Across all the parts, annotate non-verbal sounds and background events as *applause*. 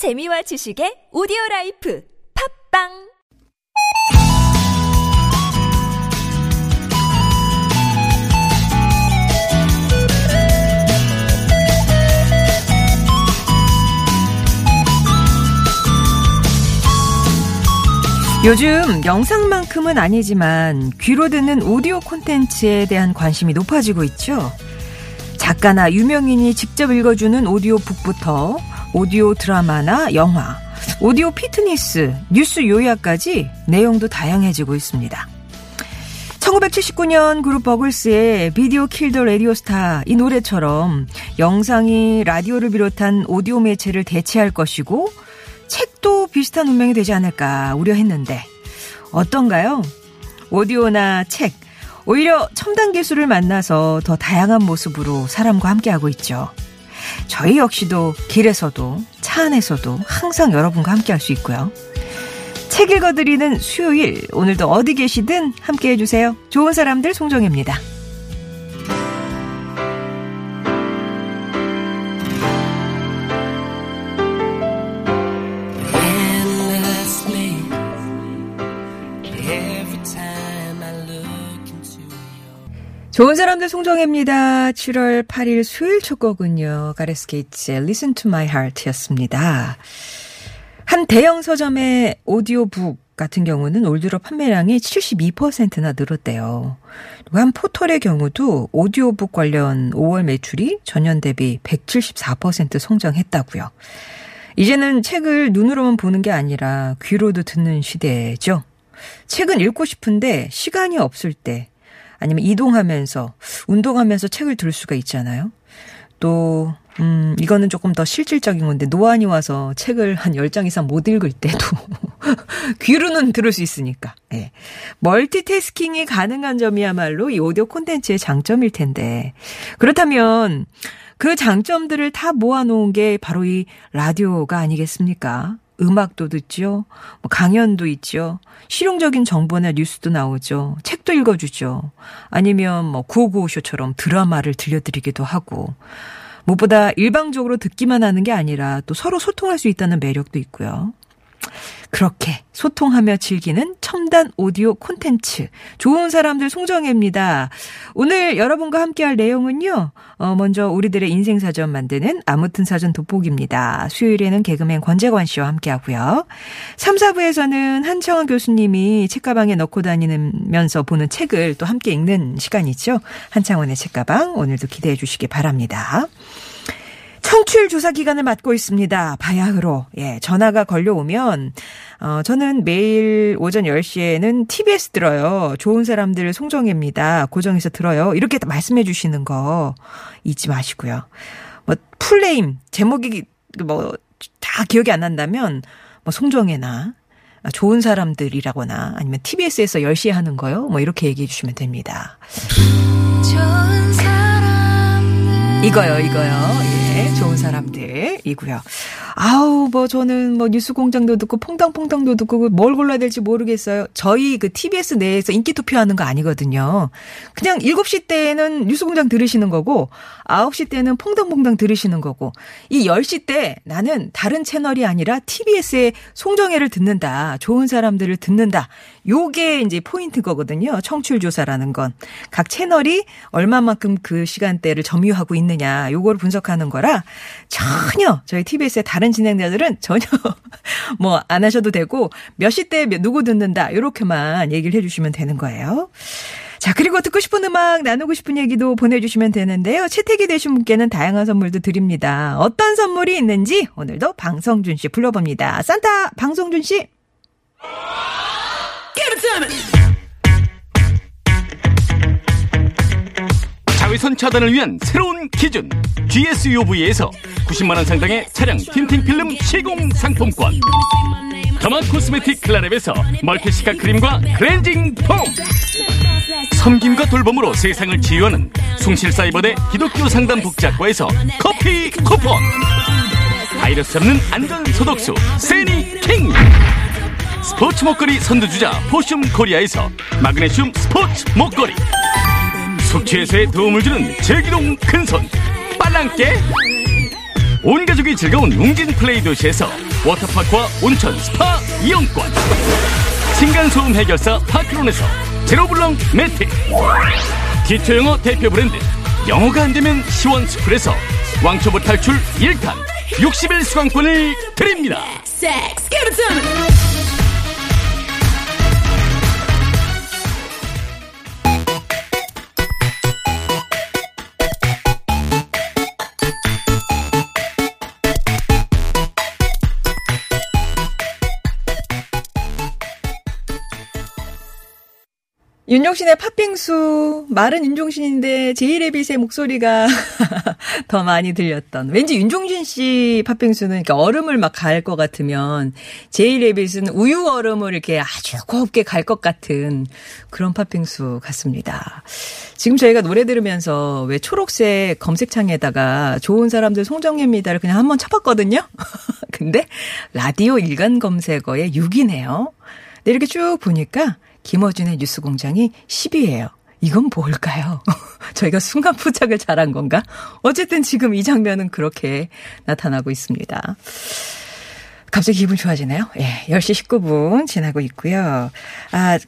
재미와 지식의 오디오 라이프 팟빵 요즘 영상만큼은 아니지만 귀로 듣는 오디오 콘텐츠에 대한 관심이 높아지고 있죠. 작가나 유명인이 직접 읽어주는 오디오북부터 오디오 드라마나 영화, 오디오 피트니스, 뉴스 요약까지 내용도 다양해지고 있습니다. 1979년 그룹 버글스의 Video Killed the Radio Star 이 노래처럼 영상이 라디오를 비롯한 오디오 매체를 대체할 것이고 책도 비슷한 운명이 되지 않을까 우려했는데 어떤가요? 오디오나 책 오히려 첨단 기술을 만나서 더 다양한 모습으로 사람과 함께하고 있죠. 저희 역시도 길에서도 차 안에서도 항상 여러분과 함께 할 수 있고요. 책 읽어드리는 수요일 오늘도 어디 계시든 함께해 주세요. 좋은 사람들 송정혜입니다. 좋은 사람들 송정혜입니다. 7월 8일 수요일 첫 곡은요. 가레스 게이츠의 Listen to My Heart였습니다. 한 대형 서점의 오디오북 같은 경우는 올 들어 판매량이 72%나 늘었대요. 한 포털의 경우도 오디오북 관련 5월 매출이 전년 대비 174% 성장했다고요. 이제는 책을 눈으로만 보는 게 아니라 귀로도 듣는 시대죠. 책은 읽고 싶은데 시간이 없을 때 아니면 이동하면서 운동하면서 책을 들을 수가 있잖아요. 또 음, 이거는 조금 더 실질적인 건데 노안이 와서 책을 한 10장 이상 못 읽을 때도 *laughs* 귀로는 들을 수 있으니까. 예. 멀티태스킹이 가능한 점이야말로 이 오디오 콘텐츠의 장점일 텐데. 그렇다면 그 장점들을 다 모아놓은 게 바로 이 라디오가 아니겠습니까? 음악도 듣죠. 뭐 강연도 있죠. 실용적인 정보나 뉴스도 나오죠. 책도 읽어주죠. 아니면 뭐 구호구호쇼처럼 드라마를 들려드리기도 하고. 무엇보다 일방적으로 듣기만 하는 게 아니라 또 서로 소통할 수 있다는 매력도 있고요. 그렇게 소통하며 즐기는 첨단 오디오 콘텐츠. 좋은 사람들 송정혜입니다. 오늘 여러분과 함께 할 내용은요. 어, 먼저 우리들의 인생 사전 만드는 아무튼 사전 돋보기입니다. 수요일에는 개그맨 권재관 씨와 함께 하고요. 3, 4부에서는 한청원 교수님이 책가방에 넣고 다니면서 보는 책을 또 함께 읽는 시간이죠. 한창원의 책가방 오늘도 기대해 주시기 바랍니다. 청취율 조사 기간을 맞고 있습니다. 바야흐로. 예, 전화가 걸려오면, 어, 저는 매일 오전 10시에는 TBS 들어요. 좋은 사람들 송정혜입니다. 고정해서 들어요. 이렇게 말씀해 주시는 거 잊지 마시고요. 뭐, 풀네임, 제목이 뭐, 다 기억이 안 난다면, 뭐, 송정혜나, 좋은 사람들이라거나 아니면 TBS에서 10시에 하는 거요. 뭐, 이렇게 얘기해 주시면 됩니다. 이거요, 이거요. 예, 좋은 사람들이고요. 아우, 뭐 저는 뭐 뉴스 공장도 듣고 퐁당퐁당도 듣고 뭘 골라야 될지 모르겠어요. 저희 그 TBS 내에서 인기 투표하는 거 아니거든요. 그냥 7시 때는 뉴스 공장 들으시는 거고 9시 때는 퐁당퐁당 들으시는 거고 이 10시 때 나는 다른 채널이 아니라 TBS의 송정혜를 듣는다. 좋은 사람들을 듣는다. 요게 이제 포인트 거거든요. 청취율 조사라는 건. 각 채널이 얼마만큼 그 시간대를 점유하고 있느냐. 요거를 분석하는 거라 전혀 저희 TBS의 다른 진행자들은 전혀 *laughs* 뭐 안 하셔도 되고 몇 시 때 누구 듣는다. 요렇게만 얘기를 해 주시면 되는 거예요. 자, 그리고 듣고 싶은 음악, 나누고 싶은 얘기도 보내주시면 되는데요. 채택이 되신 분께는 다양한 선물도 드립니다. 어떤 선물이 있는지 오늘도 방성준 씨 불러봅니다. 산타 방성준 씨. 자외선 차단을 위한 새로운 기준. GSUV에서 90만원 상당의 차량 틴팅 필름 시공 상품권. derma cosmetic 클라랩에서 멀티시카 크림과 클렌징 폼. 섬김과 돌봄으로 세상을 치유하는 숭실사이버대 기독교 상담 복지학과에서 커피 쿠폰. 바이러스 잡는 안전 소독수 세니킹. 스포츠 목걸이 선두주자 포슘 코리아에서 마그네슘 스포츠 목걸이 숙취 해소에 도움을 주는 제기동 큰손 빨랑깨. 온 가족이 즐거운 웅진 플레이 도시에서 워터파크와 온천 스파 이용권. 층간소음 해결사 파크론에서 제로블럭 매트 기초영어 대표 브랜드 영어가 안되면 시원스쿨에서 왕초보 탈출 1탄 60일 수강권을 드립니다. Give 윤종신의 팥빙수 말은 윤종신인데 제이레빗의 목소리가 *laughs* 더 많이 들렸던 왠지 윤종신 씨 팥빙수는 이렇게 얼음을 막 갈 것 같으면 제이레빗은 우유 얼음을 이렇게 아주 곱게 갈 것 같은 그런 팥빙수 같습니다. 지금 저희가 노래 들으면서 왜 초록색 검색창에다가 좋은 사람들 송정예입니다를 그냥 한번 쳐봤거든요. *laughs* 근데 라디오 일간 검색어에 6이네요. 근데 이렇게 쭉 보니까 김어준의 뉴스 공장이 10위예요. 이건 뭘까요? *laughs* 저희가 순간 포착을 잘한 건가? 어쨌든 지금 이 장면은 그렇게 나타나고 있습니다. 갑자기 기분 좋아지네요. 예, 10시 19분 지나고 있고요. 아, 어,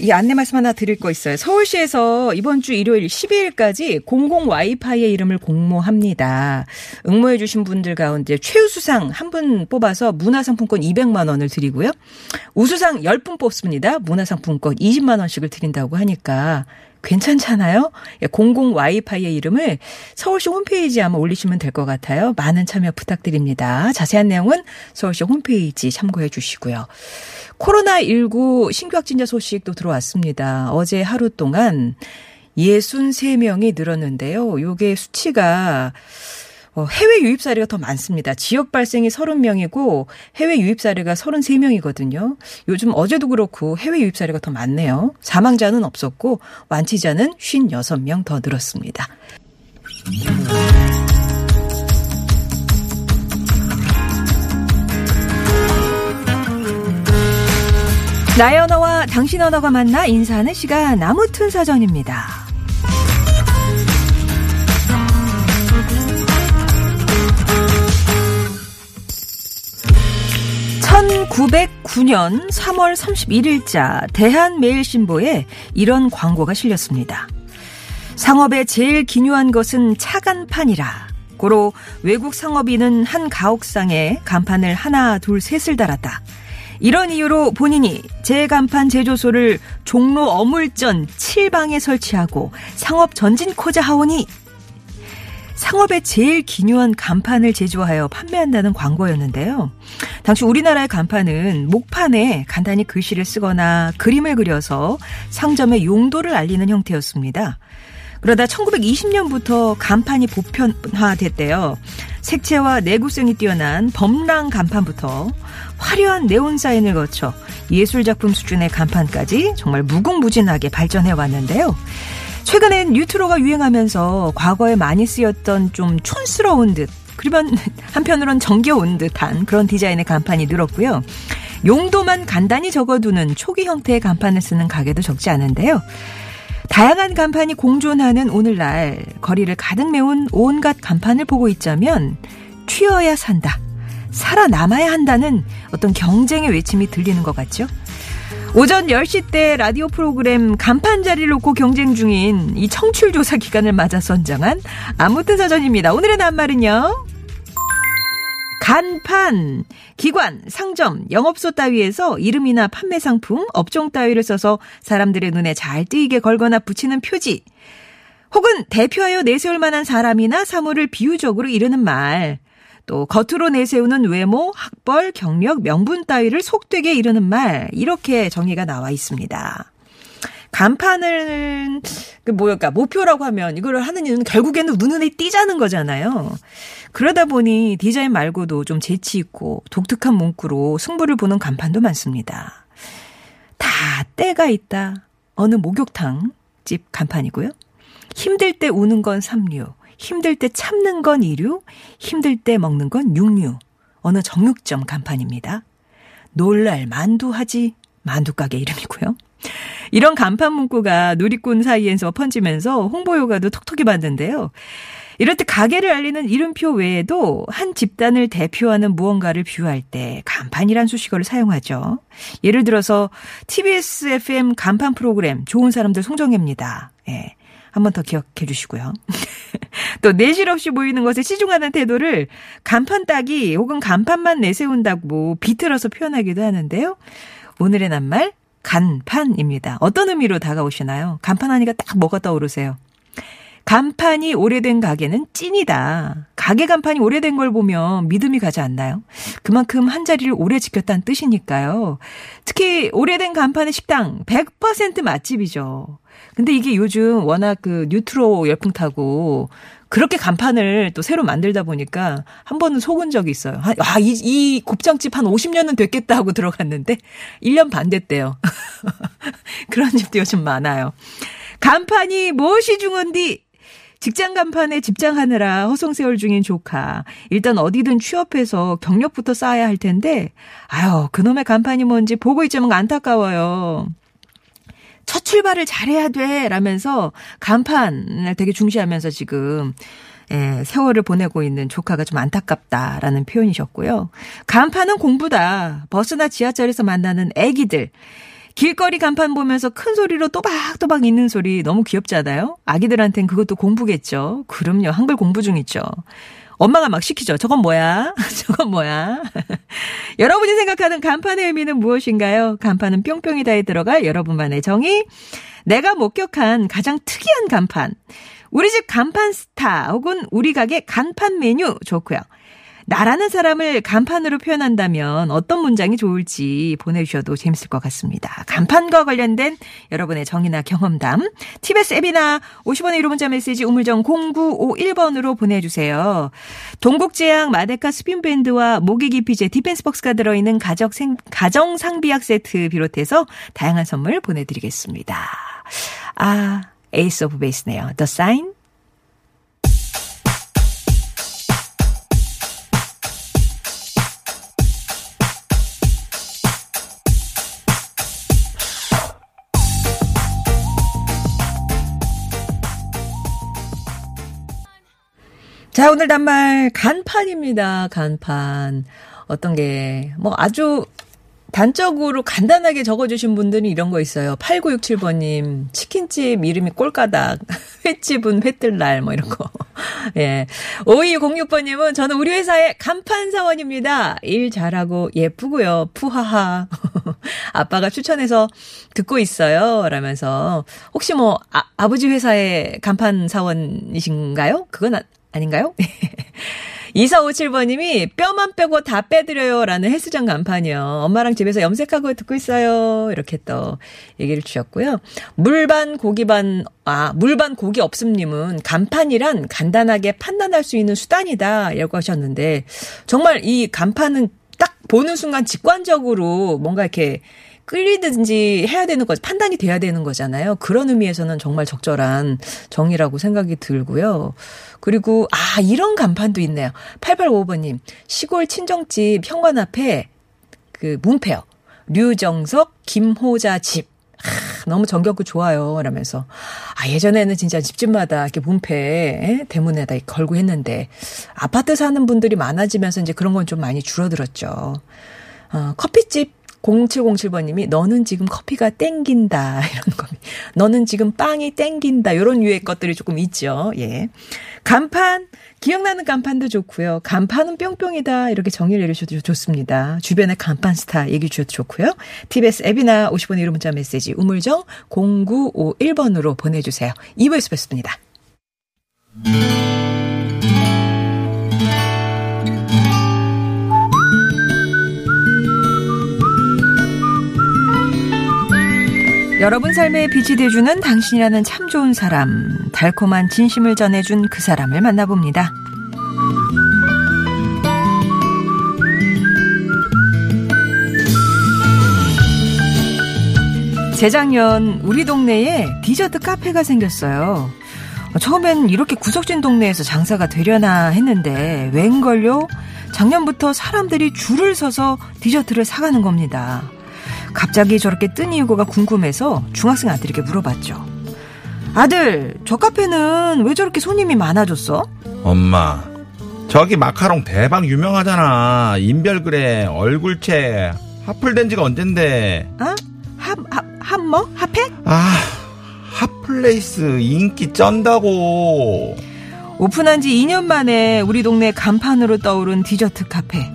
이 안내 말씀 하나 드릴 거 있어요. 서울시에서 이번 주 일요일 12일까지 공공 와이파이의 이름을 공모합니다. 응모해 주신 분들 가운데 최우수상 한 분 뽑아서 문화상품권 200만 원을 드리고요. 우수상 10분 뽑습니다. 문화상품권 20만 원씩을 드린다고 하니까 괜찮잖아요? 예, 공공 와이파이의 이름을 서울시 홈페이지에 아마 올리시면 될 것 같아요. 많은 참여 부탁드립니다. 자세한 내용은 서울시 홈페이지 참고해 주시고요. 코로나19 신규 확진자 소식도 들어왔습니다. 어제 하루 동안 63명이 늘었는데요. 요게 수치가 어, 해외 유입 사례가 더 많습니다. 지역 발생이 30명이고 해외 유입 사례가 33명이거든요. 요즘 어제도 그렇고 해외 유입 사례가 더 많네요. 사망자는 없었고 완치자는 56명 더 늘었습니다. 나의 언어와 당신 언어가 만나 인사하는 시간 아무튼 사전입니다. 1909년 3월 31일자 대한매일신보에 이런 광고가 실렸습니다. 상업에 제일 기묘한 것은 차간판이라. 고로 외국 상업인은 한 가옥상에 간판을 하나 둘 셋을 달았다. 이런 이유로 본인이 제 간판 제조소를 종로 어물전 7방에 설치하고 상업 전진코자 하오니 상업에 제일 기묘한 간판을 제조하여 판매한다는 광고였는데요. 당시 우리나라의 간판은 목판에 간단히 글씨를 쓰거나 그림을 그려서 상점의 용도를 알리는 형태였습니다. 그러다 1920년부터 간판이 보편화됐대요. 색채와 내구성이 뛰어난 범랑 간판부터 화려한 네온 사인을 거쳐 예술작품 수준의 간판까지 정말 무궁무진하게 발전해 왔는데요. 최근엔 뉴트로가 유행하면서 과거에 많이 쓰였던 좀 촌스러운 듯 그러면 *laughs* 한편으론 정겨운 듯한 그런 디자인의 간판이 늘었고요. 용도만 간단히 적어두는 초기 형태의 간판을 쓰는 가게도 적지 않은데요. 다양한 간판이 공존하는 오늘날 거리를 가득 메운 온갖 간판을 보고 있자면 튀어야 산다. 살아남아야 한다는 어떤 경쟁의 외침이 들리는 것 같죠? 오전 10시 때 라디오 프로그램 간판 자리를 놓고 경쟁 중인 이 청취율 조사 기간을 맞아 선정한 아무튼 사전입니다. 오늘의 낱말은요. 간판, 기관, 상점, 영업소 따위에서 이름이나 판매 상품, 업종 따위를 써서 사람들의 눈에 잘 띄게 걸거나 붙이는 표지, 혹은 대표하여 내세울 만한 사람이나 사물을 비유적으로 이르는 말, 또 겉으로 내세우는 외모, 학벌, 경력, 명분 따위를 속되게 이르는 말 이렇게 정의가 나와 있습니다. 간판을 그 뭐랄까 목표라고 하면 이거를 하는 이유는 결국에는 눈에 띄자는 거잖아요. 그러다 보니 디자인 말고도 좀 재치 있고 독특한 문구로 승부를 보는 간판도 많습니다. 다 때가 있다. 어느 목욕탕 집 간판이고요. 힘들 때 우는 건 삼류, 힘들 때 참는 건 이류, 힘들 때 먹는 건 육류. 어느 정육점 간판입니다. 놀랄 만두하지 만두 가게 이름이고요. 이런 간판 문구가 누리꾼 사이에서 퍼지면서 홍보 효과도 톡톡히 받는데요. 이럴 때 가게를 알리는 이름표 외에도 한 집단을 대표하는 무언가를 비유할 때 간판이란 수식어를 사용하죠. 예를 들어서 TBS FM 간판 프로그램 좋은 사람들 송정혜입니다. 예. 한 번 더 기억해 주시고요. *laughs* 또 내실 없이 보이는 것에 치중하는 태도를 간판 따기 혹은 간판만 내세운다고 비틀어서 표현하기도 하는데요. 오늘의 낱말 간판입니다. 어떤 의미로 다가오시나요? 간판 하니까 딱 뭐가 떠오르세요? 간판이 오래된 가게는 찐이다. 가게 간판이 오래된 걸 보면 믿음이 가지 않나요? 그만큼 한 자리를 오래 지켰다는 뜻이니까요. 특히 오래된 간판의 식당 100% 맛집이죠. 근데 이게 요즘 워낙 그 뉴트로 열풍 타고 그렇게 간판을 또 새로 만들다 보니까 한 번은 속은 적이 있어요. 아, 이, 이 곱창집 한 50년은 됐겠다 하고 *laughs* 들어갔는데 1년 반 됐대요. *laughs* 그런 집도 요즘 많아요. 간판이 무엇이 중헌디? 직장 간판에 집장하느라 허송세월 중인 조카. 일단 어디든 취업해서 경력부터 쌓아야 할 텐데, 아유, 그놈의 간판이 뭔지 보고 있자면 안타까워요. 첫 출발을 잘해야 돼. 라면서 간판을 되게 중시하면서 지금 예, 세월을 보내고 있는 조카가 좀 안타깝다라는 표현이셨고요. 간판은 공부다. 버스나 지하철에서 만나는 애기들. 길거리 간판 보면서 큰 소리로 또박또박 있는 소리 너무 귀엽잖아요? 아기들한텐 그것도 공부겠죠. 그럼요. 한글 공부 중이죠. 엄마가 막 시키죠. 저건 뭐야? *laughs* 저건 뭐야? *laughs* 여러분이 생각하는 간판의 의미는 무엇인가요? 간판은 뿅뿅이다에 들어갈 여러분만의 정의. 내가 목격한 가장 특이한 간판. 우리 집 간판 스타 혹은 우리 가게 간판 메뉴 좋고요. 나라는 사람을 간판으로 표현한다면 어떤 문장이 좋을지 보내주셔도 재밌을 것 같습니다. 간판과 관련된 여러분의 정의나 경험담, TBS 앱이나 50원의 1호 문자 메시지 우물정 0951번으로 보내주세요. 동국제약 마데카 스핀밴드와 모기 기피제 디펜스박스가 들어있는 가정, 생, 가정 상비약 세트 비롯해서 다양한 선물 보내드리겠습니다. 아, 에이스 오브 베이스네요. The Sign. 자, 오늘 단말 간판입니다. 간판. 어떤 게, 뭐 아주 단적으로 간단하게 적어주신 분들이 이런 거 있어요. 8967번님, 치킨집 이름이 꼴까닥, *laughs* 횟집은 회뜰날, 뭐 이런 거. *laughs* 예. 5206번님은 저는 우리 회사의 간판 사원입니다. 일 잘하고 예쁘고요. 푸하하. *laughs* 아빠가 추천해서 듣고 있어요. 라면서, 혹시 뭐, 아, 아버지 회사의 간판 사원이신가요? 그건 아, 아닌가요? *laughs* 2457번님이 뼈만 빼고 다 빼드려요. 라는 헬스장 간판이요. 엄마랑 집에서 염색하고 듣고 있어요. 이렇게 또 얘기를 주셨고요. 물반 고기반, 아, 물반 고기 없음님은 간판이란 간단하게 판단할 수 있는 수단이다. 이라고 하셨는데, 정말 이 간판은 딱 보는 순간 직관적으로 뭔가 이렇게 끌리든지 해야 되는 거 판단이 돼야 되는 거잖아요. 그런 의미에서는 정말 적절한 정의라고 생각이 들고요. 그리고 아 이런 간판도 있네요. 8855번님 시골 친정집 현관 앞에 그 문패요. 류정석 김호자 집. 아, 너무 정겹고 좋아요. 라면서. 아, 예전에는 진짜 집집마다 이렇게 문패, 에? 대문에다 걸고 했는데, 아파트 사는 분들이 많아지면서 이제 그런 건 좀 많이 줄어들었죠. 어, 커피집 0707번님이 너는 지금 커피가 땡긴다 *laughs* 이런 거. 너는 지금 빵이 땡긴다 이런 유의 것들이 조금 있죠. 예. 간판 기억나는 간판도 좋고요. 간판은 뿅뿅이다 이렇게 정의를 내리셔도 좋습니다. 주변의 간판 스타 얘기 주셔도 좋고요. TBS 앱이나 50번의 1호 문자 메시지 우물정 0951번으로 보내주세요. 2부에서 뵙습니다. 여러분 삶에 빛이 돼주는 당신이라는 참 좋은 사람, 달콤한 진심을 전해준 그 사람을 만나봅니다. 재작년 우리 동네에 디저트 카페가 생겼어요. 처음엔 이렇게 구석진 동네에서 장사가 되려나 했는데 웬걸요? 작년부터 사람들이 줄을 서서 디저트를 사가는 겁니다. 갑자기 저렇게 뜬 이유가 궁금해서 중학생 아들에게 물어봤죠. 아들, 저 카페는 왜 저렇게 손님이 많아졌어? 엄마, 저기 마카롱 대박 유명하잖아. 인별그램, 얼굴책, 핫플된 지가 언젠데. 어? 핫, 핫, 핫뭐? 핫팩? 아, 핫플레이스 인기 쩐다고. 오픈한 지 2년 만에 우리 동네 간판으로 떠오른 디저트 카페.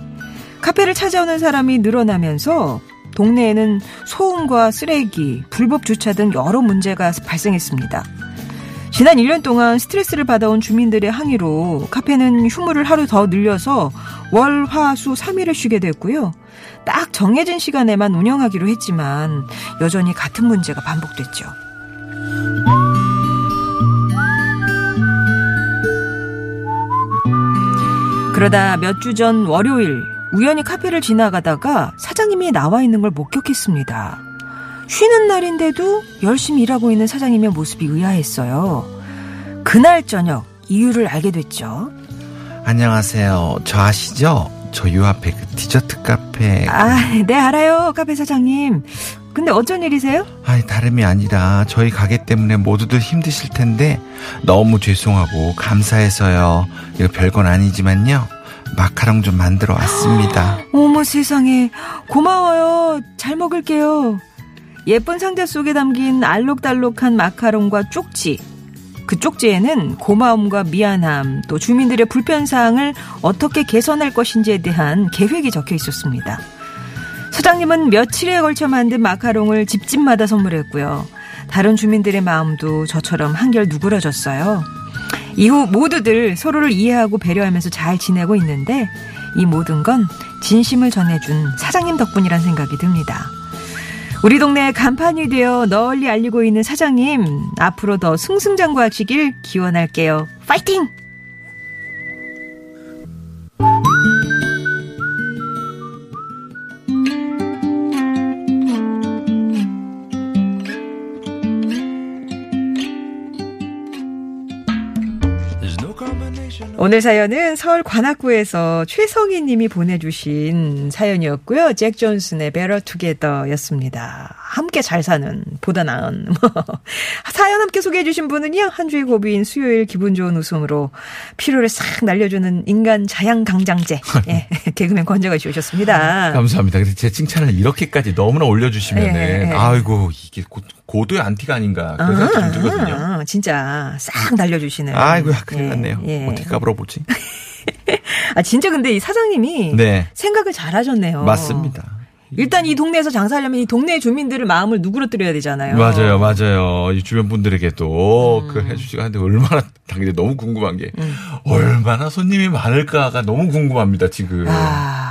카페를 찾아오는 사람이 늘어나면서 동네에는 소음과 쓰레기, 불법 주차 등 여러 문제가 발생했습니다. 지난 1년 동안 스트레스를 받아온 주민들의 항의로 카페는 휴무를 하루 더 늘려서 월, 화, 수 3일을 쉬게 됐고요. 딱 정해진 시간에만 운영하기로 했지만 여전히 같은 문제가 반복됐죠. 그러다 몇 주 전 월요일 우연히 카페를 지나가다가 사장님이 나와 있는 걸 목격했습니다. 쉬는 날인데도 열심히 일하고 있는 사장님의 모습이 의아했어요. 그날 저녁 이유를 알게 됐죠. 안녕하세요. 저 아시죠? 저 요 앞에 그 디저트 카페. 아, 네 알아요. 카페 사장님. 근데 어쩐 일이세요? 아니, 다름이 아니라 저희 가게 때문에 모두들 힘드실 텐데 너무 죄송하고 감사해서요. 이거 별건 아니지만요. 마카롱 좀 만들어 왔습니다. *gasps* 어머 세상에 고마워요. 잘 먹을게요. 예쁜 상자 속에 담긴 알록달록한 마카롱과 쪽지. 그 쪽지에는 고마움과 미안함, 또 주민들의 불편사항을 어떻게 개선할 것인지에 대한 계획이 적혀 있었습니다. 사장님은 며칠에 걸쳐 만든 마카롱을 집집마다 선물했고요. 다른 주민들의 마음도 저처럼 한결 누그러졌어요. 이후 모두들 서로를 이해하고 배려하면서 잘 지내고 있는데 이 모든 건 진심을 전해준 사장님 덕분이란 생각이 듭니다. 우리 동네 간판이 되어 널리 알리고 있는 사장님 앞으로 더 승승장구하시길 기원할게요. 파이팅! 오늘 사연은 서울 관악구에서 최성희 님이 보내주신 사연이었고요. 잭 존슨의 Better Together 였습니다. 함께 잘 사는, 보다 나은. *laughs* 사연 함께 소개해 주신 분은요. 한 주의 고비인 수요일 기분 좋은 웃음으로 피로를 싹 날려주는 인간 자양강장제. 예, *laughs* 개그맨 권정아 씨 오셨습니다. 감사합니다. 근데 제 칭찬을 이렇게까지 너무나 올려주시면은 예, 예. 아이고 이게 고, 고도의 안티가 아닌가 그런 생각이 좀 들거든요. 아, 진짜 싹 날려주시는. 아이고 큰일 예, 났네요. 예. 어떻게 까불어보지? *laughs* 아, 진짜 근데 이 사장님이 네. 생각을 잘 하셨네요. 맞습니다. 일단 이 동네에서 장사하려면 이 동네 주민들의 마음을 누그러뜨려야 되잖아요. 맞아요, 맞아요. 이 주변 분들에게도 음. 그 해주시고 하는데 얼마나 *laughs* 당연히 너무 궁금한 게 얼마나 손님이 많을까가 너무 궁금합니다. 지금 아,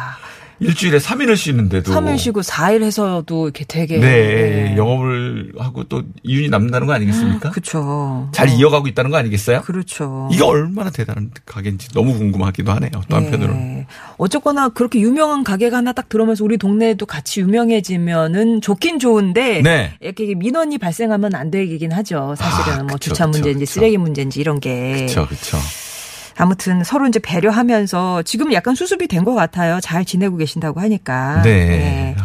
일주일에 3일을 쉬는데도 3일 쉬고 4일 해서도 이렇게 되게. 네 영업을 하고 또 이윤이 남는다는 거 아니겠습니까? 그쵸. 잘 이어가고 있다는 거 아니겠어요? 그렇죠. 이게 얼마나 대단한 가게인지 너무 궁금하기도 하네요. 또 한편으로는. 네. 어쨌거나 그렇게 유명한 가게가 하나 딱 들어오면서 우리 동네에도 같이 유명해지면은 좋긴 좋은데 네. 이렇게 민원이 발생하면 안 되긴 하죠. 사실은 아, 뭐 그쵸, 주차 그쵸, 문제인지 그쵸. 쓰레기 문제인지 이런 게. 그렇죠, 그렇죠. 아무튼 서로 이제 배려하면서 지금 약간 수습이 된 것 같아요. 잘 지내고 계신다고 하니까. 네.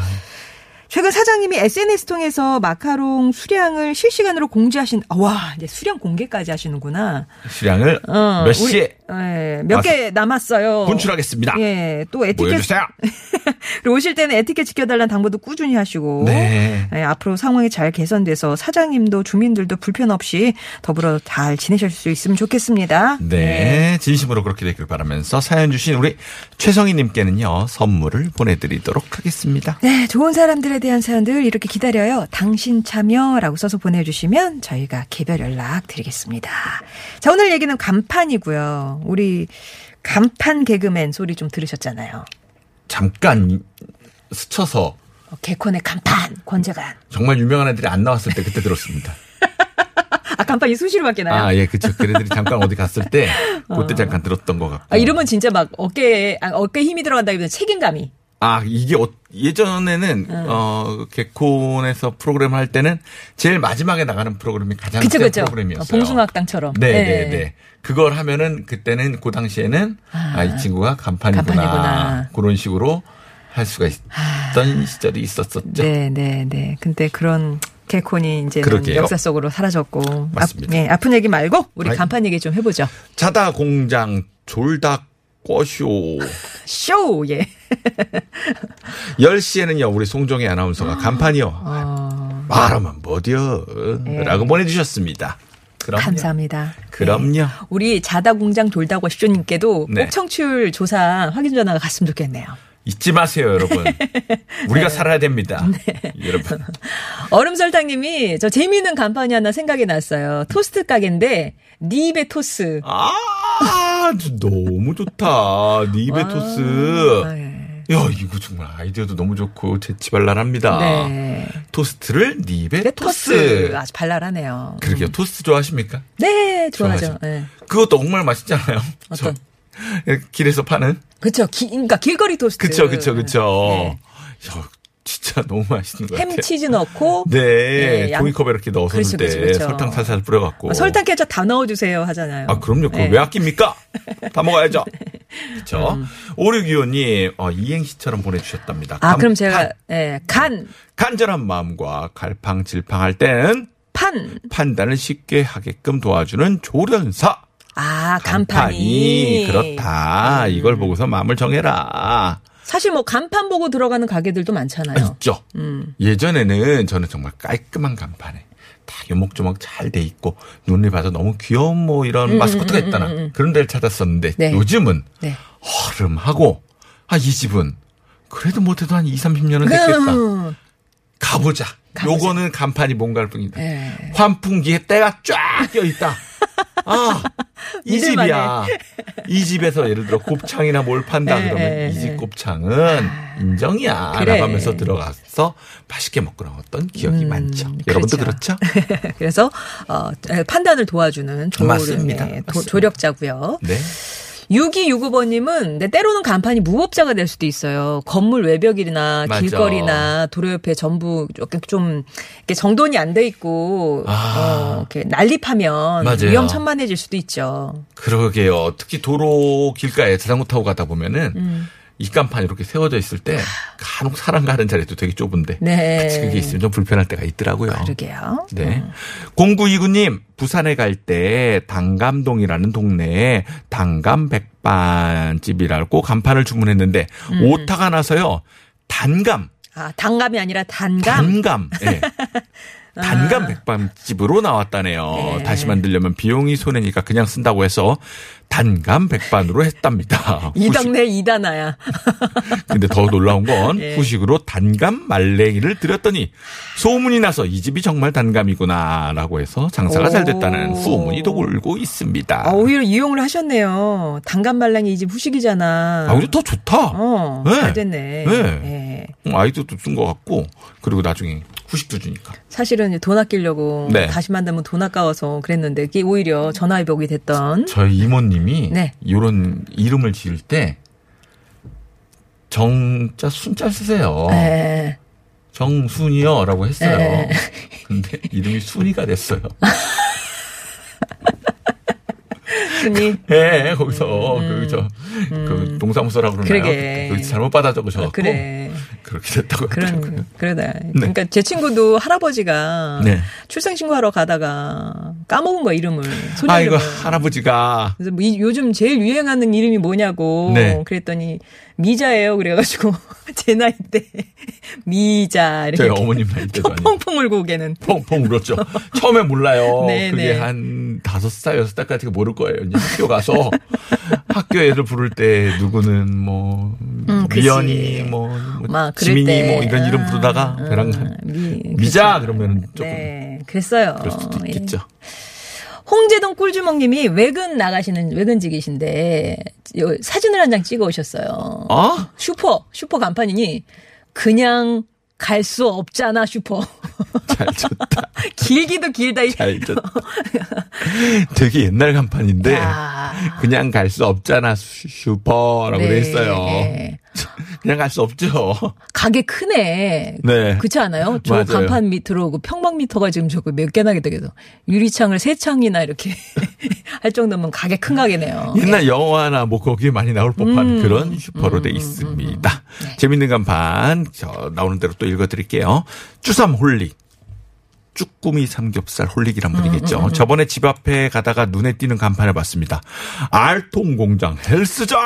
최근 사장님이 SNS 통해서 마카롱 수량을 실시간으로 공지하신, 아, 와, 이제 수량 공개까지 하시는구나. 수량을 어, 몇 시에 예, 몇개 남았어요. 분출하겠습니다. 예, 또 에티켓. 보여주세요. *laughs* 그리고 오실 때는 에티켓 지켜달라는 당부도 꾸준히 하시고. 네. 예, 앞으로 상황이 잘 개선돼서 사장님도 주민들도 불편 없이 더불어 잘 지내실 수 있으면 좋겠습니다. 네, 진심으로 그렇게 되길 바라면서 사연 주신 우리 최성희님께는요 선물을 보내드리도록 하겠습니다. 네, 좋은 사람들에 대한 사연들 이렇게 기다려요. 당신 참여라고 써서 보내주시면 저희가 개별 연락 드리겠습니다. 자, 오늘 얘기는 간판이고요. 우리 간판 개그맨 소리 좀 들으셨잖아요. 잠깐 스쳐서 어, 개콘의 간판, 권재관. 정말 유명한 애들이 안 나왔을 때 그때 들었습니다. *laughs* 아, 간판 이 수시로 바뀌나요? 아, 예, 그쵸. 걔네들이 잠깐 어디 갔을 때 *laughs* 그때 잠깐 들었던 것 같고. 아, 이러면 진짜 막 어깨에, 아, 어깨에 힘이 들어간다기보다 책임감이. 아, 이게 어- 예전에는 어 개콘에서 프로그램 할 때는 제일 마지막에 나가는 프로그램이 가장 그쵸, 센 그쵸. 프로그램이었어요. 봉숭아학당처럼. 네, 네. 네, 네. 그걸 하면은 그때는 그 당시에는 아, 이 친구가 간판이구나. 간판이구나. 그런 식으로 할 수가 있던 시절이 있었었죠. 네, 네, 네. 근데 그런 개콘이 이제. 역사 속으로 사라졌고. 맞습니다. 아, 예, 아픈 얘기 말고 우리 아이. 간판 얘기 좀 해보죠. 자다 공장 졸다 꼬쇼. *laughs* 쇼 예. *laughs* 10시에는요, 우리 송정혜 아나운서가 간판이요. 어, 말하면 뭐디요? 라고 보내주셨습니다. 그럼요. 예. 감사합니다. 그럼요. 우리 자다 공장 돌다고 쇼님께도 네. 꼭 청취율 조사 확인 전화가 갔으면 좋겠네요. 잊지 마세요, 여러분. *laughs* 우리가 살아야 됩니다. 네. 여러분. *laughs* 얼음설탕님이 저 재미있는 간판이 하나 생각이 났어요. 토스트 가게인데 니 입에 토스. 아, 너무 좋다. 니베 토스. 아, 예. 야, 이거 정말 아이디어도 너무 좋고 재치발랄합니다. 네. 토스트를 니베 네, 토스. 토스. 아주 발랄하네요. 그러게요. 토스트 좋아하십니까? 네, 좋아하죠. 네. 그것도 정말 맛있잖아요. 어떤? 저, 길에서 파는? 그쵸. 기, 그러니까 길거리 토스트. 그쵸, 그쵸, 그쵸. 네. 야, 진짜 *laughs* 너무 맛있는 것 같아요. 햄 치즈 넣고 네, 예, 양- 종이컵에 이렇게 넣어서 그렇죠, 줄때 그렇죠, 그렇죠. 설탕 살살 뿌려갖고. 어, 설탕 깨져 다 넣어주세요 하잖아요. 아, 그럼요. 그걸 네. 왜 아낍니까? *laughs* 다 먹어야죠. 그쵸. 오류기호님, 어, 이행시처럼 보내주셨답니다. 아, 간- 그럼 제가 간, 예, 간, 간절한 마음과 갈팡질팡할 때는 판. 판단을 쉽게 하게끔 도와주는 조련사. 아, 간판이. 그렇다. 이걸 보고서 마음을 정해라. 사실 뭐 간판 보고 들어가는 가게들도 아, 많잖아요. 있죠. 음. 예전에는 저는 정말 깔끔한 간판에 다 요목조목 잘 돼 있고 눈에 봐도 너무 귀여운 뭐 이런 마스코트가 있다나 그런 데를 찾았었는데 네. 요즘은 네. 허름하고 아 이 집은 그래도 못해도 한 2, 30년은 됐겠다. 음. 가보자. 가보자. 요거는 간판이 뭔가일 뿐이다. 예. 환풍기에 때가 쫙 껴 있다. *laughs* 아, 이. 집이야. 이 집에서 예를 들어 곱창이나 뭘 판다 예, 그러면 예, 이집 예. 곱창은 인정이야. 그래. 라고 하면서 들어가서 맛있게 먹고 나왔던 기억이 많죠. 여러분도 그렇죠. 그렇죠? *laughs* 그래서 어, 판단을 도와주는. 조력자고요. 네. 6265번님은 네, 때로는 간판이 무법자가 될 수도 있어요. 건물 외벽이나 맞아. 길거리나 도로 옆에 전부 이렇게 좀 이렇게 정돈이 안 돼 있고 아. 어, 이렇게 난립하면 맞아요. 위험천만해질 수도 있죠. 그러게요. 특히 도로 길가에 자전거 타고 가다 보면은 음. 입간판 이렇게 세워져 있을 때 간혹 사람 가는 자리도 되게 좁은데 네. 같이 그게 있으면 좀 불편할 때가 있더라고요. 그러게요. 네. 0929님, 부산에 갈 때 당감동이라는 동네에 당감 백반집이라고 간판을 주문했는데 음. 오타가 나서요. 단감, 아, 단감이 아니라 단감. 단감, 예. *laughs* 단감 백반집으로 나왔다네요. 네. 다시 만들려면 비용이 손해니까 그냥 쓴다고 해서 단감 백반으로 했답니다. *laughs* 이 동네 이다나야. *laughs* 근데 더 놀라운 건 예. 후식으로 단감 말랭이를 드렸더니 소문이 나서 이 집이 정말 단감이구나라고 해서 장사가 잘 됐다는 오. 소문이 돌고 있습니다. 아, 오히려 이용을 하셨네요. 단감 말랑이 이 집 후식이잖아. 아, 오히려 더 좋다. 어, 네. 잘 됐네. 네. 예. 음, 아이디어도 쓴 것 같고 그리고 나중에 후식도 주니까. 사실은 돈 아끼려고 네. 다시 만들면 돈 아까워서 그랬는데 그게 오히려 전화위복이 됐던 저희 이모님이 네. 이런 이름을 지을 때 정자 순자 쓰세요. 예. 정순이요라고 했어요. 네. 근데 이름이 순이가 됐어요. *laughs* 순이 예, 거기서 그저그 동사무소라고 그러나요? 음. 그러게. 그 잘못 받아 적으셔갖고 그래. 그렇게 됐다고 하더라고요. 그런 그러다. 그러니까 제 친구도 할아버지가 네. 출생신고 하러 가다가 까먹은 거야 이름을. 소리 아 이거 이름을. 할아버지가 그래서 뭐 이- 요즘 제일 유행하는 이름이 뭐냐고 네. 그랬더니 미자예요. 그래가지고 *laughs* 제 나이 때 *laughs* 미자 이렇게 저희 어머님 나이 아니고 펑펑 울고 오게는. 펑펑 울었죠. 처음에 몰라요. *laughs* 네, 그게 네. 한 다섯 살 여섯 살까지 모를 거예요. 이제 학교 가서 *laughs* 학교 애들 부를 때 누구는 뭐 음, 그치. 미연이 뭐, 뭐 지민이 때. 뭐 이런 이름 아, 부르다가 아, 배랑 미, 미자 그쵸. 그러면은 조금 네, 그랬어요. 그럴 수도 예. 있겠죠. 홍재동 꿀주먹님이 외근 나가시는 외근직이신데 요 사진을 한 장 찍어 오셨어요. 아 슈퍼 슈퍼 간판이니 그냥 갈 수 없잖아 슈퍼. *laughs* 잘 쳤다. *laughs* 길기도 길다 이. 잘 쳤다. 되게 옛날 간판인데 야. 그냥 갈 수 없잖아 슈- 슈퍼라고 네, 돼 있어요. 네. *laughs* 그냥 갈 수 없죠. 가게 크네. 네. 그렇지 않아요? 저 맞아요. 간판 밑으로 그 평방 미터가 지금 저거 몇 개나 되겠어. 유리창을 세 창이나 이렇게 *laughs* 할 정도면 가게 큰 가게네요. 옛날 영화나 뭐 거기에 많이 나올 법한 음. 그런 슈퍼로 돼 있습니다. 재밌는 간판 저 나오는 대로 또 읽어드릴게요. 쭈삼 holic 쭈꾸미 삼겹살 holic이란 분이겠죠. 저번에 집 앞에 가다가 눈에 띄는 간판을 봤습니다. 알통 공장 헬스장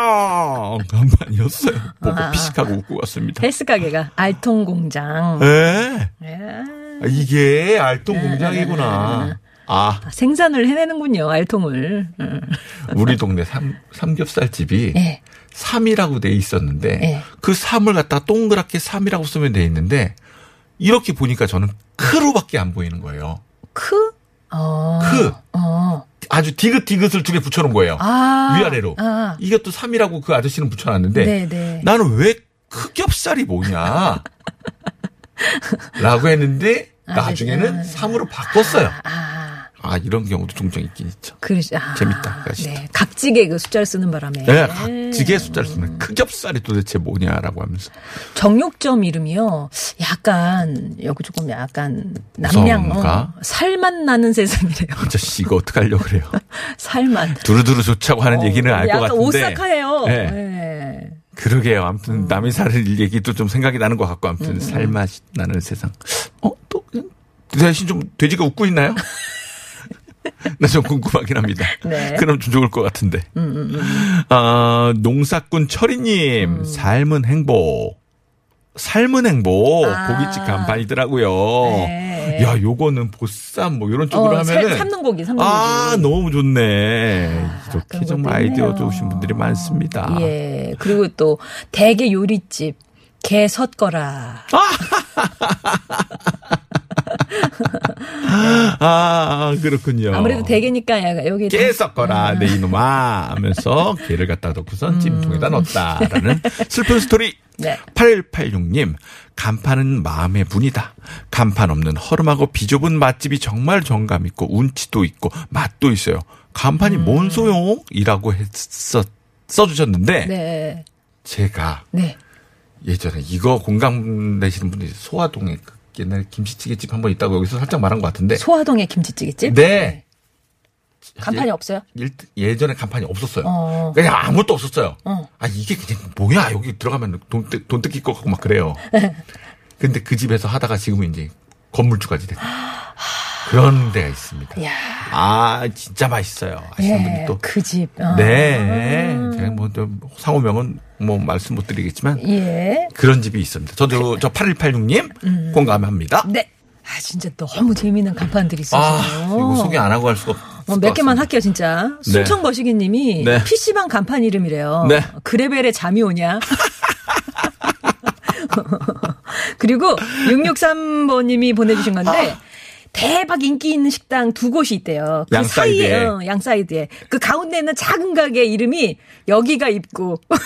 간판이었어요. 보고 피식하고 웃고 왔습니다. 헬스 가게가 알통 공장. 에 예. 이게 알통 공장이구나. 아, 생산을 해내는군요, 알통을. 음. 우리 동네 삼, 삼겹살 집이 예. 3이라고 돼 있었는데 예. 그 3을 갖다 동그랗게 3이라고 쓰면 돼 있는데 이렇게 보니까 저는 크로밖에 안 보이는 거예요. 크? 어. 크. 어. 아주 디귿디귿을 두 개 붙여놓은 거예요. 아. 위아래로. 아. 이것도 3이라고 그 아저씨는 붙여놨는데 네, 네. 나는 왜 크겹살이 뭐냐 *laughs* 라고 했는데 나중에는 3으로 바꿨어요. 아. 아 이런 경우도 종종 있긴 있죠. 그, 아. 재밌다, 그 아시죠? 네. 각지게 그 숫자를 쓰는 바람에. 네, 각지게 숫자를 쓰면 크겹살이 도대체 뭐냐라고 하면서 정육점 이름이요. 약간, 여기 조금 약간, 남양? 어, 살맛 나는 세상이래요. *laughs* 아저씨 이거 어떡하려고 그래요. *laughs* 살맛. 두루두루 좋자고 하는 얘기는 알것 어, 같은데. 오싹해요. 네. 네. 그러게요. 아무튼 남이 사는 얘기도 좀 생각이 나는 것 같고 아무튼 살맛이 나는 세상. 어, 또 대신 좀 돼지가 웃고 있나요? *laughs* 나좀 궁금하긴 합니다. 네. 그럼 좀 좋을 것 같은데. 아, 농사꾼 철이님, 삶은 행복. 삶은 행복. 아. 고깃집 간판이더라고요. 네. 야, 요거는 보쌈 뭐 이런 쪽으로 어, 살- 하면은. 삶는 고기, 삶는 아, 고기. 너무 좋네. 이렇게 그런 정말 아이디어. 좋으신 분들이 많습니다. 예. 그리고 또 대게 요리집 개 섰거라. *laughs* *laughs* 아, 그렇군요. 아무래도 대게니까 야, 여기 깨 섞어라, 내 이놈아. 하면서 개를 갖다 놓고선 찜통에다 넣었다라는 슬픈 스토리. 네. 8186님, 간판은 마음의 문이다. 간판 없는 허름하고 비좁은 맛집이 정말 정감 있고 운치도 있고 맛도 있어요. 간판이 음. 뭔 소용? 이라고 했어, 써주셨는데, 네. 제가 네. 예전에 이거 공감 내시는 분들이 소화동에 그 옛날에 김치찌개집 한 번 있다고 여기서 살짝 말한 것 같은데. 소화동의 김치찌개집? 네. 간판이 예- 없어요? 일- 예전에 간판이 없었어요. 어. 그냥 아무것도 없었어요. 어. 아 이게 그냥 뭐야 여기 들어가면 돈, 뜯- 돈 뜯길 것 같고 막 그래요. *laughs* 근데 그 집에서 하다가 지금은 이제 건물주까지 됐고 그런 데가 있습니다. 야. 아 진짜 맛있어요. 아시는 분들 예. 또. 그 집. 어. 네. 제가 뭐좀 상호명은 뭐 말씀 못 드리겠지만 예. 그런 집이 있습니다. 저도 저 8186님 공감합니다. 네. 아, 진짜 너무 재미있는 간판들이 있어서. 아 이거 소개 안 하고 갈 수가 없을 어, 것몇 개만. 할게요, 진짜. 네. 순천 거시기 님이 네. PC방 간판 이름이래요. 네. 그레벨에 잠이 오냐? *laughs* *laughs* 그리고 663번 님이 보내주신 건데, 대박 인기 있는 식당 두 곳이 있대요. 그 양 사이에, 사이드에. 어, 양 사이드에. 그 가운데 있는 작은 가게 이름이 여기가 입구. *laughs*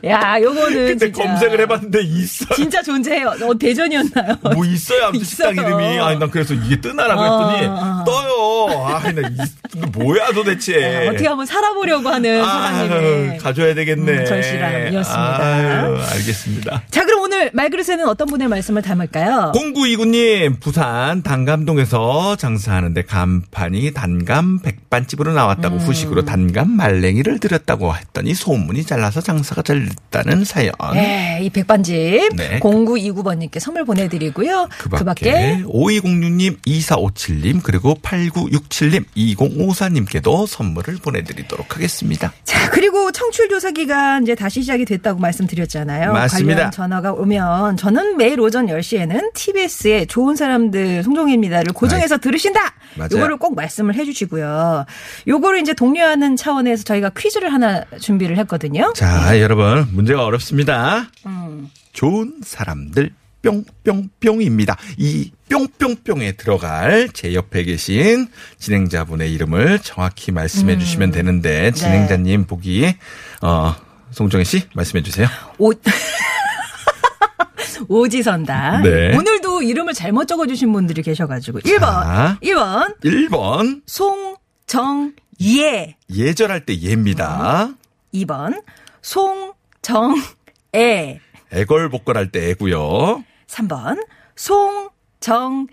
*laughs* 야, 요거는 그때 진짜. 검색을 해봤는데 있어. 진짜 존재해요. 어, 대전이었나요? 뭐 있어요. 아무튼 식당. 이름이. 아니, 난 그래서 이게 뜨나라고 어, 했더니 어. 떠요. 아, 나 이, 뭐야 도대체. 어떻게 한번 살아보려고 하는 사장님의 네. 아유, 가져야 되겠네. 음, 절실함이었습니다. 아유, 알겠습니다. 자, 그럼 오늘 말그릇에는 어떤 분의 말씀을 담을까요? 공구이구님, 부산 단감동에서 장사하는데 간판이 단감 백반집으로 나왔다고 음. 후식으로 단감 말랭이를 드렸다고 했더니 소문이 잘 나서 장사가 잘 됐다는 사연. 네, 이 백반집 네. 0929번님께 선물 보내드리고요. 그 밖에 5206님, 2457님, 그리고 8967님, 2054님께도 선물을 보내드리도록 하겠습니다. 자, 그리고 청출 조사 기간 이제 다시 시작이 됐다고 말씀드렸잖아요. 맞습니다. 관련 전화가 오면 저는 매일 오전 10시에는 TBS의 좋은 사람들 송정혜입니다를 고정해서 들으신다. 맞아요. 요거를 꼭 말씀을 해주시고요. 요거를 이제 독려하는 차원에서 저희가 퀴즈를 하나 준비를 했거든요. 자, 여러분, 문제가 어렵습니다. 음. 좋은 사람들 뿅뿅뿅입니다. 이 뿅뿅뿅에 들어갈 제 옆에 계신 진행자분의 이름을 정확히 말씀해 주시면 되는데 진행자님 보기에 어 송정혜 씨 말씀해 주세요. 오, *laughs* 오지선다. 네. 오늘도 이름을 잘못 적어주신 분들이 계셔가지고. 1번. 자. 1번. 1번 송정예. 예절할 때 예입니다. 2번. 송정 애. 애걸복걸 할 때 애고요. 3번. 송정해.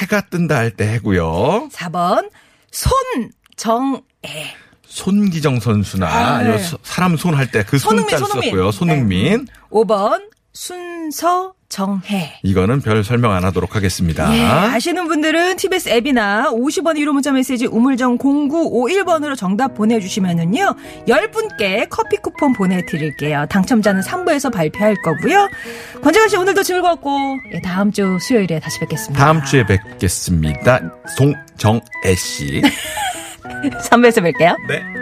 해가 뜬다 할 때 해고요. 4번. 손정애. 손기정 선수나 아, 아니면 네. 소- 사람 손 할 때 그 손흥민, 손자를 손흥민. 썼고요. 손흥민. 네. 5번. 순서 정해. 이거는 별 설명 안 하도록 하겠습니다. 예, 아시는 분들은 TBS 앱이나 50원 1호 문자 메시지 우물정 0951번으로 정답 보내주시면은요, 10분께 커피 쿠폰 보내드릴게요. 당첨자는 3부에서 발표할 거고요. 권재관 씨 오늘도 즐거웠고, 예, 다음 주 수요일에 다시 뵙겠습니다. 다음 주에 뵙겠습니다. 송정애 씨. *laughs* 3부에서 뵐게요. 네.